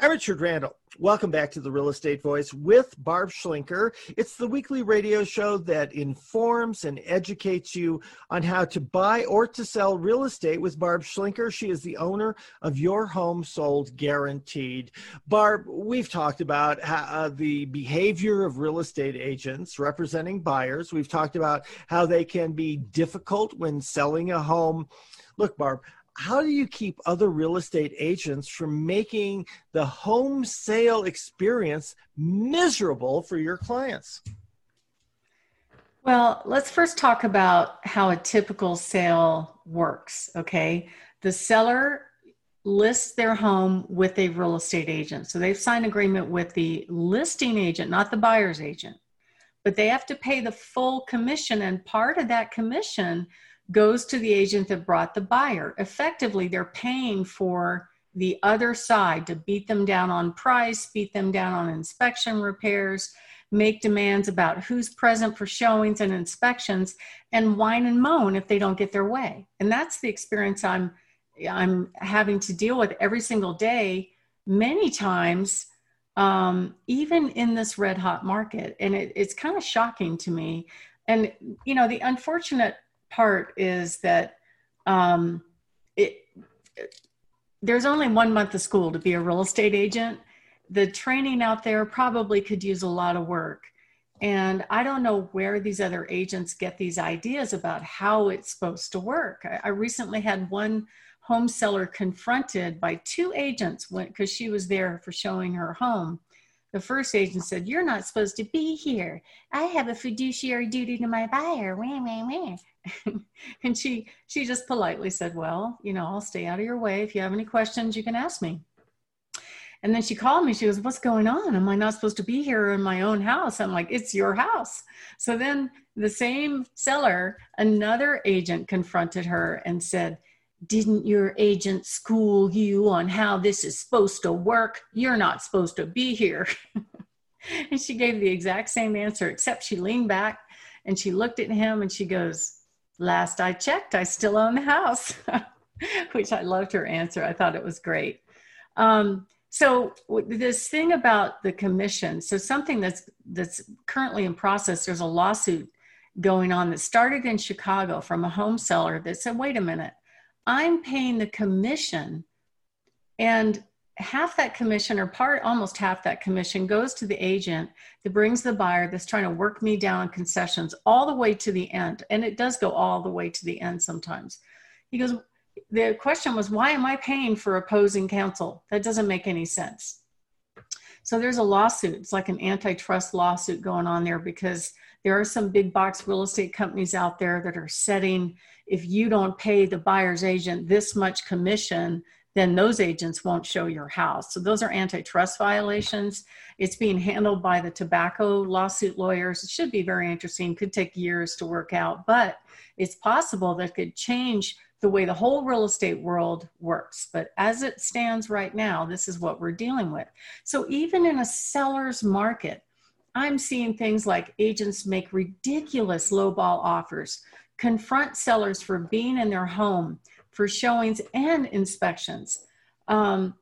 I'm Richard Randall. Welcome back to the Real Estate Voice with Barb Schlinker. It's the weekly radio show that informs and educates you on how to buy or to sell real estate with Barb Schlinker. She is the owner of Your Home Sold Guaranteed. Barb, we've talked about how, uh, the behavior of real estate agents representing buyers. We've talked about how they can be difficult when selling a home. Look, Barb, how do you keep other real estate agents from making the home sale experience miserable for your clients? Well, let's first talk about how a typical sale works. Okay. The seller lists their home with a real estate agent. So they've signed agreement with the listing agent, not the buyer's agent. But they have to pay the full commission, and part of that commission goes to the agent that brought the buyer. Effectively, they're paying for the other side to beat them down on price, beat them down on inspection repairs, make demands about who's present for showings and inspections, and whine and moan if they don't get their way. And that's the experience I'm I'm having to deal with every single day, many times, um, even in this red hot market. And it, it's kind of shocking to me. And you know, the unfortunate part is that um, it, there's only one month of school to be a real estate agent. The training out there probably could use a lot of work. And I don't know where these other agents get these ideas about how it's supposed to work. I, I recently had one home seller confronted by two agents because she was there for showing her home the first agent said, You're not supposed to be here. I have a fiduciary duty to my buyer. Wah, wah, wah. and she she just politely said, Well, you know, I'll stay out of your way. If you have any questions, you can ask me. And then she called me. She goes, What's going on? Am I not supposed to be here in my own house? I'm like, It's your house. So then the same seller, another agent confronted her and said, didn't your agent school you on how this is supposed to work? You're not supposed to be here. and she gave the exact same answer, except she leaned back and she looked at him and she goes, Last I checked, I still own the house, which I loved her answer. I thought it was great. Um, so this thing about the commission, so something that's that's currently in process, there's a lawsuit going on that started in Chicago from a home seller that said, wait a minute, I'm paying the commission and half that commission or part almost half that commission goes to the agent that brings the buyer that's trying to work me down concessions all the way to the end. And it does go all the way to the end sometimes. He goes the question was why am i paying for opposing counsel? That doesn't make any sense. So there's a lawsuit. It's like an antitrust lawsuit going on there because there are some big box real estate companies out there that are setting if you don't pay the buyer's agent this much commission, then those agents won't show your house. So those are antitrust violations. It's being handled by the tobacco lawsuit lawyers. It should be very interesting, could take years to work out, but it's possible that could change the way the whole real estate world works. But as it stands right now, this is what we're dealing with. So even in a seller's market, I'm seeing things like agents make ridiculous lowball offers confront sellers for being in their home for showings and inspections. Um,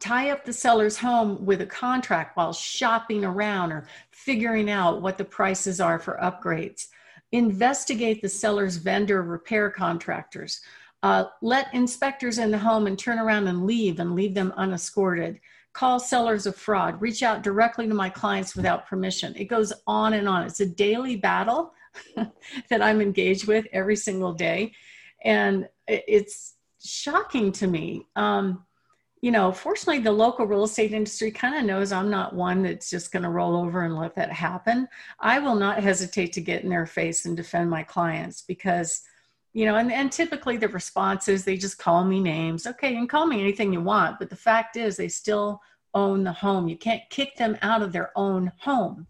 tie up the seller's home with a contract while shopping around or figuring out what the prices are for upgrades. Investigate the seller's vendor repair contractors. Uh, let inspectors in the home and turn around and leave and leave them unescorted. Call sellers of fraud. Reach out directly to my clients without permission. It goes on and on. It's a daily battle that I'm engaged with every single day. And it's shocking to me. Um, you know, fortunately, the local real estate industry kind of knows I'm not one that's just going to roll over and let that happen. I will not hesitate to get in their face and defend my clients because, you know, and, and typically the response is they just call me names. Okay, you can call me anything you want, but the fact is they still own the home. You can't kick them out of their own home.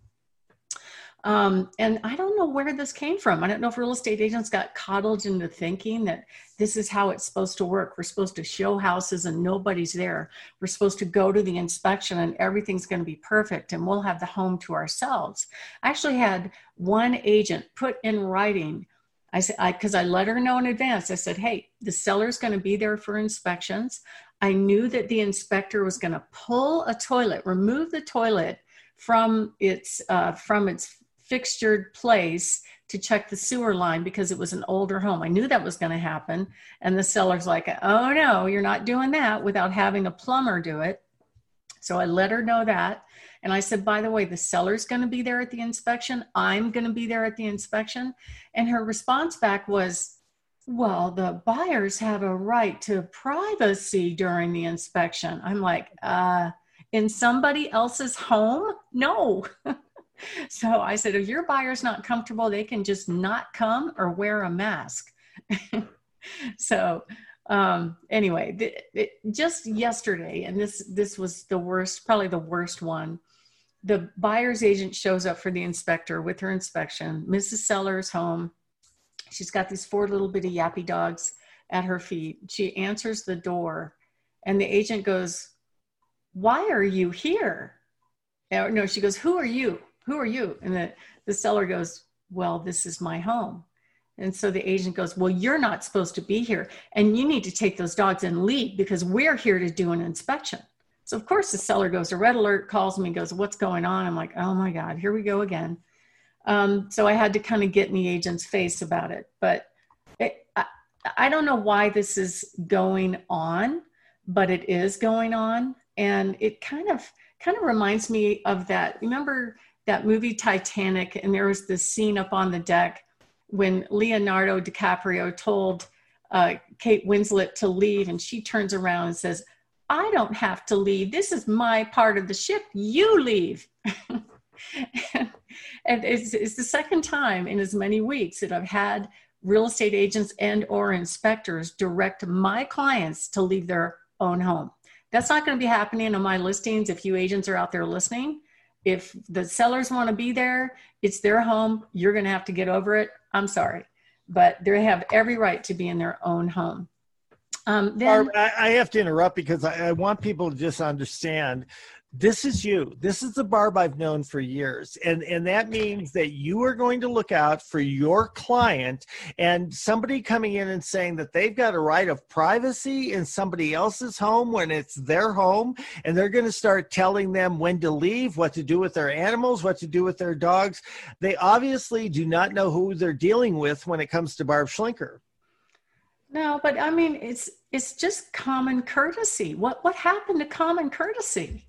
Um, and I don't know where this came from. I don't know if real estate agents got coddled into thinking that this is how it's supposed to work. We're supposed to show houses and nobody's there. We're supposed to go to the inspection and everything's going to be perfect and we'll have the home to ourselves. I actually had one agent put in writing. I said, because I, I let her know in advance. I said, hey, the seller's going to be there for inspections. I knew that the inspector was going to pull a toilet, remove the toilet from its uh, from its fixtured place to check the sewer line because it was an older home. I knew that was going to happen, and the seller's like, "Oh no, you're not doing that without having a plumber do it." So I let her know that. And I said, by the way, the seller's going to be there at the inspection. I'm going to be there at the inspection. And her response back was, well, the buyers have a right to privacy during the inspection. I'm like, uh, in somebody else's home? No. so I said, if your buyer's not comfortable, they can just not come or wear a mask. so um, anyway, th- it, just yesterday, and this this was the worst, probably the worst one. The buyer's agent shows up for the inspector with her inspection. Mrs. Sellers home She's got these four little bitty yappy dogs at her feet. She answers the door, and the agent goes, Why are you here? No, she goes, Who are you? Who are you? And the, the seller goes, Well, this is my home. And so the agent goes, Well, you're not supposed to be here. And you need to take those dogs and leave because we're here to do an inspection. So, of course, the seller goes to red alert, calls me, goes, What's going on? I'm like, Oh my God, here we go again. Um, so I had to kind of get in the agent's face about it. But it, I, I don't know why this is going on, but it is going on. And it kind of kind of reminds me of that. Remember that movie Titanic? And there was this scene up on the deck when Leonardo DiCaprio told uh, Kate Winslet to leave, and she turns around and says, I don't have to leave. This is my part of the ship. You leave. and it's, it's the second time in as many weeks that I've had real estate agents and or inspectors direct my clients to leave their own home. That's not going to be happening on my listings if you agents are out there listening. If the sellers want to be there, it's their home. You're going to have to get over it. I'm sorry. But they have every right to be in their own home. Um, then, I have to interrupt because I, I want people to just understand this is you. This is the barb i've known for years. And and that means that you are going to look out for your client and somebody coming in and saying that they've got a right of privacy in somebody else's home when it's their home. And they're going to start telling them when to leave what to do with their animals what to do with their dogs. They obviously do not know who they're dealing with when it comes to barb schlinker no but i mean it's it's just common courtesy what what happened to common courtesy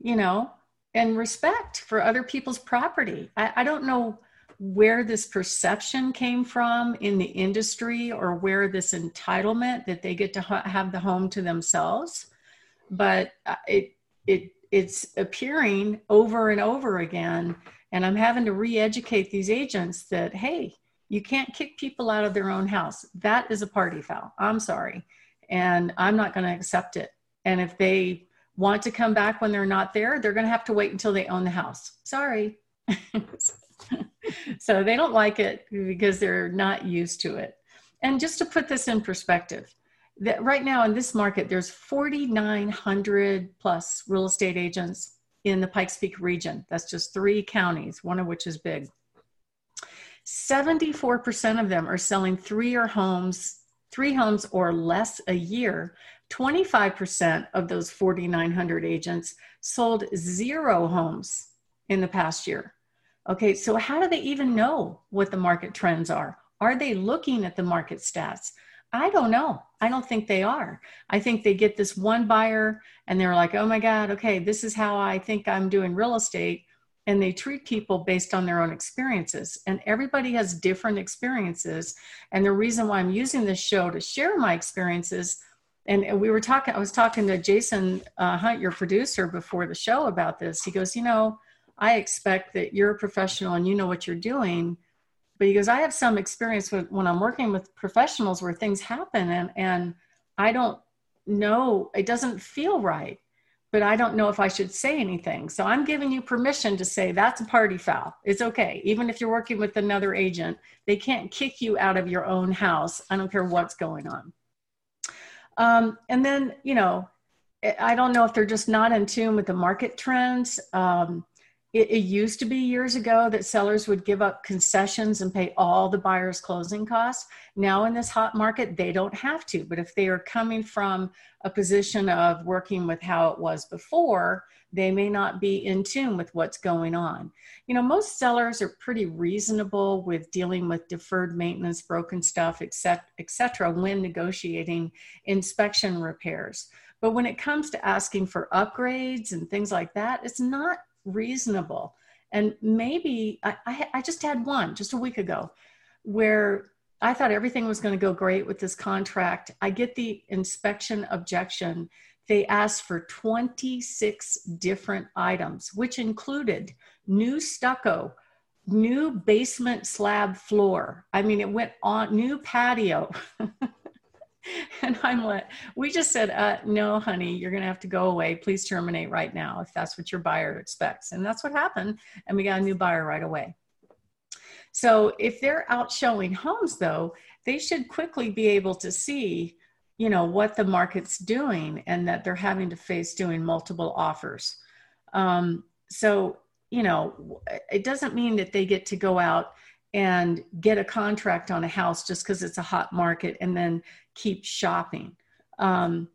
you know, and respect for other people's property. I, I don't know where this perception came from in the industry or where this entitlement that they get to ha- have the home to themselves, but uh, it it it's appearing over and over again. And I'm having to re-educate these agents that hey, you can't kick people out of their own house. That is a party foul. I'm sorry, and I'm not going to accept it. And if they want to come back when they're not there, they're going to have to wait until they own the house. Sorry. so they don't like it because they're not used to it. And just to put this in perspective, that right now in this market, there's 4,900 plus real estate agents in the Pikes Peak region. That's just three counties, one of which is big. 74% of them are selling three or homes, three homes or less a year 25% of those 4,900 agents sold zero homes in the past year. Okay, so how do they even know what the market trends are? Are they looking at the market stats? I don't know. I don't think they are. I think they get this one buyer and they're like, oh my God, okay, this is how I think I'm doing real estate. And they treat people based on their own experiences. And everybody has different experiences. And the reason why I'm using this show to share my experiences and we were talking i was talking to jason uh, hunt your producer before the show about this he goes you know i expect that you're a professional and you know what you're doing but he goes i have some experience with when i'm working with professionals where things happen and and i don't know it doesn't feel right but i don't know if i should say anything. So i'm giving you permission to say that's a party foul. It's okay. Even if you're working with another agent they can't kick you out of your own house. I don't care what's going on. Um, and then, you know, I don't know if they're just not in tune with the market trends. Um, it, it, used to be years ago that sellers would give up concessions and pay all the buyer's closing costs. Now, in this hot market, they don't have to. But if they are coming from a position of working with how it was before, they may not be in tune with what's going on. You know, most sellers are pretty reasonable with dealing with deferred maintenance, broken stuff, etc., when negotiating inspection repairs. But when it comes to asking for upgrades and things like that, it's not reasonable. And maybe I, I, I just had one just a week ago where I thought everything was going to go great with this contract. I get the inspection objection. They asked for 26 different items, which included new stucco, new basement slab floor. I mean, it went on new patio. and I'm like, we just said, uh, no, honey, you're going to have to go away. Please terminate right now if that's what your buyer expects. And that's what happened. And we got a new buyer right away. So if they're out showing homes, though, they should quickly be able to see, you know, what the market's doing and that they're having to face doing multiple offers. Um, so, you know, it doesn't mean that they get to go out and get a contract on a house just because it's a hot market and then keep shopping. Um,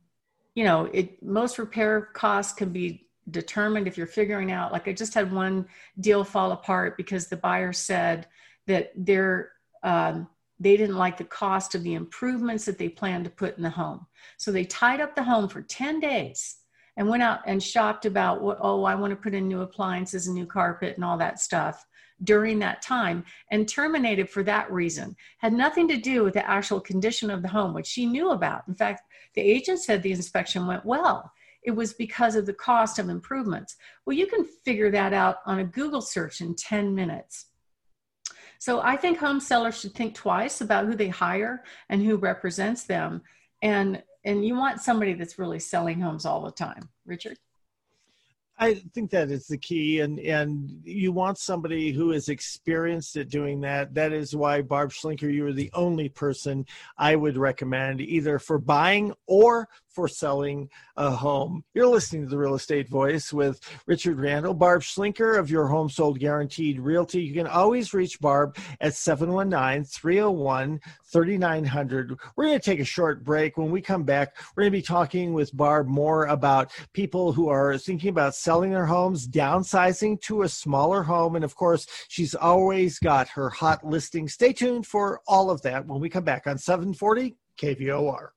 you know, it most repair costs can be determined if you're figuring out. Like I just had one deal fall apart because the buyer said that they're um, they didn't like the cost of the improvements that they planned to put in the home. So they tied up the home for 10 days and went out and shopped about what, oh, I want to put in new appliances and new carpet and all that stuff during that time and terminated for that reason. Had nothing to do with the actual condition of the home, which she knew about. In fact, the agent said the inspection went well. It was because of the cost of improvements. Well, you can figure that out on a Google search in 10 minutes. So I think home sellers should think twice about who they hire and who represents them. And and you want somebody that's really selling homes all the time. Richard? I think that is the key, and and you want somebody who is experienced at doing that. That is why Barb Schlinker, you are the only person I would recommend either for buying or for selling a home. You're listening to the Real Estate Voice with Richard Randall, Barb Schlinker of Your Home Sold Guaranteed Realty. You can always reach Barb at 719 301 3900. We're going to take a short break. When we come back, we're going to be talking with Barb more about people who are thinking about selling their homes, downsizing to a smaller home. And of course, she's always got her hot listing. Stay tuned for all of that when we come back on 740 KVOR.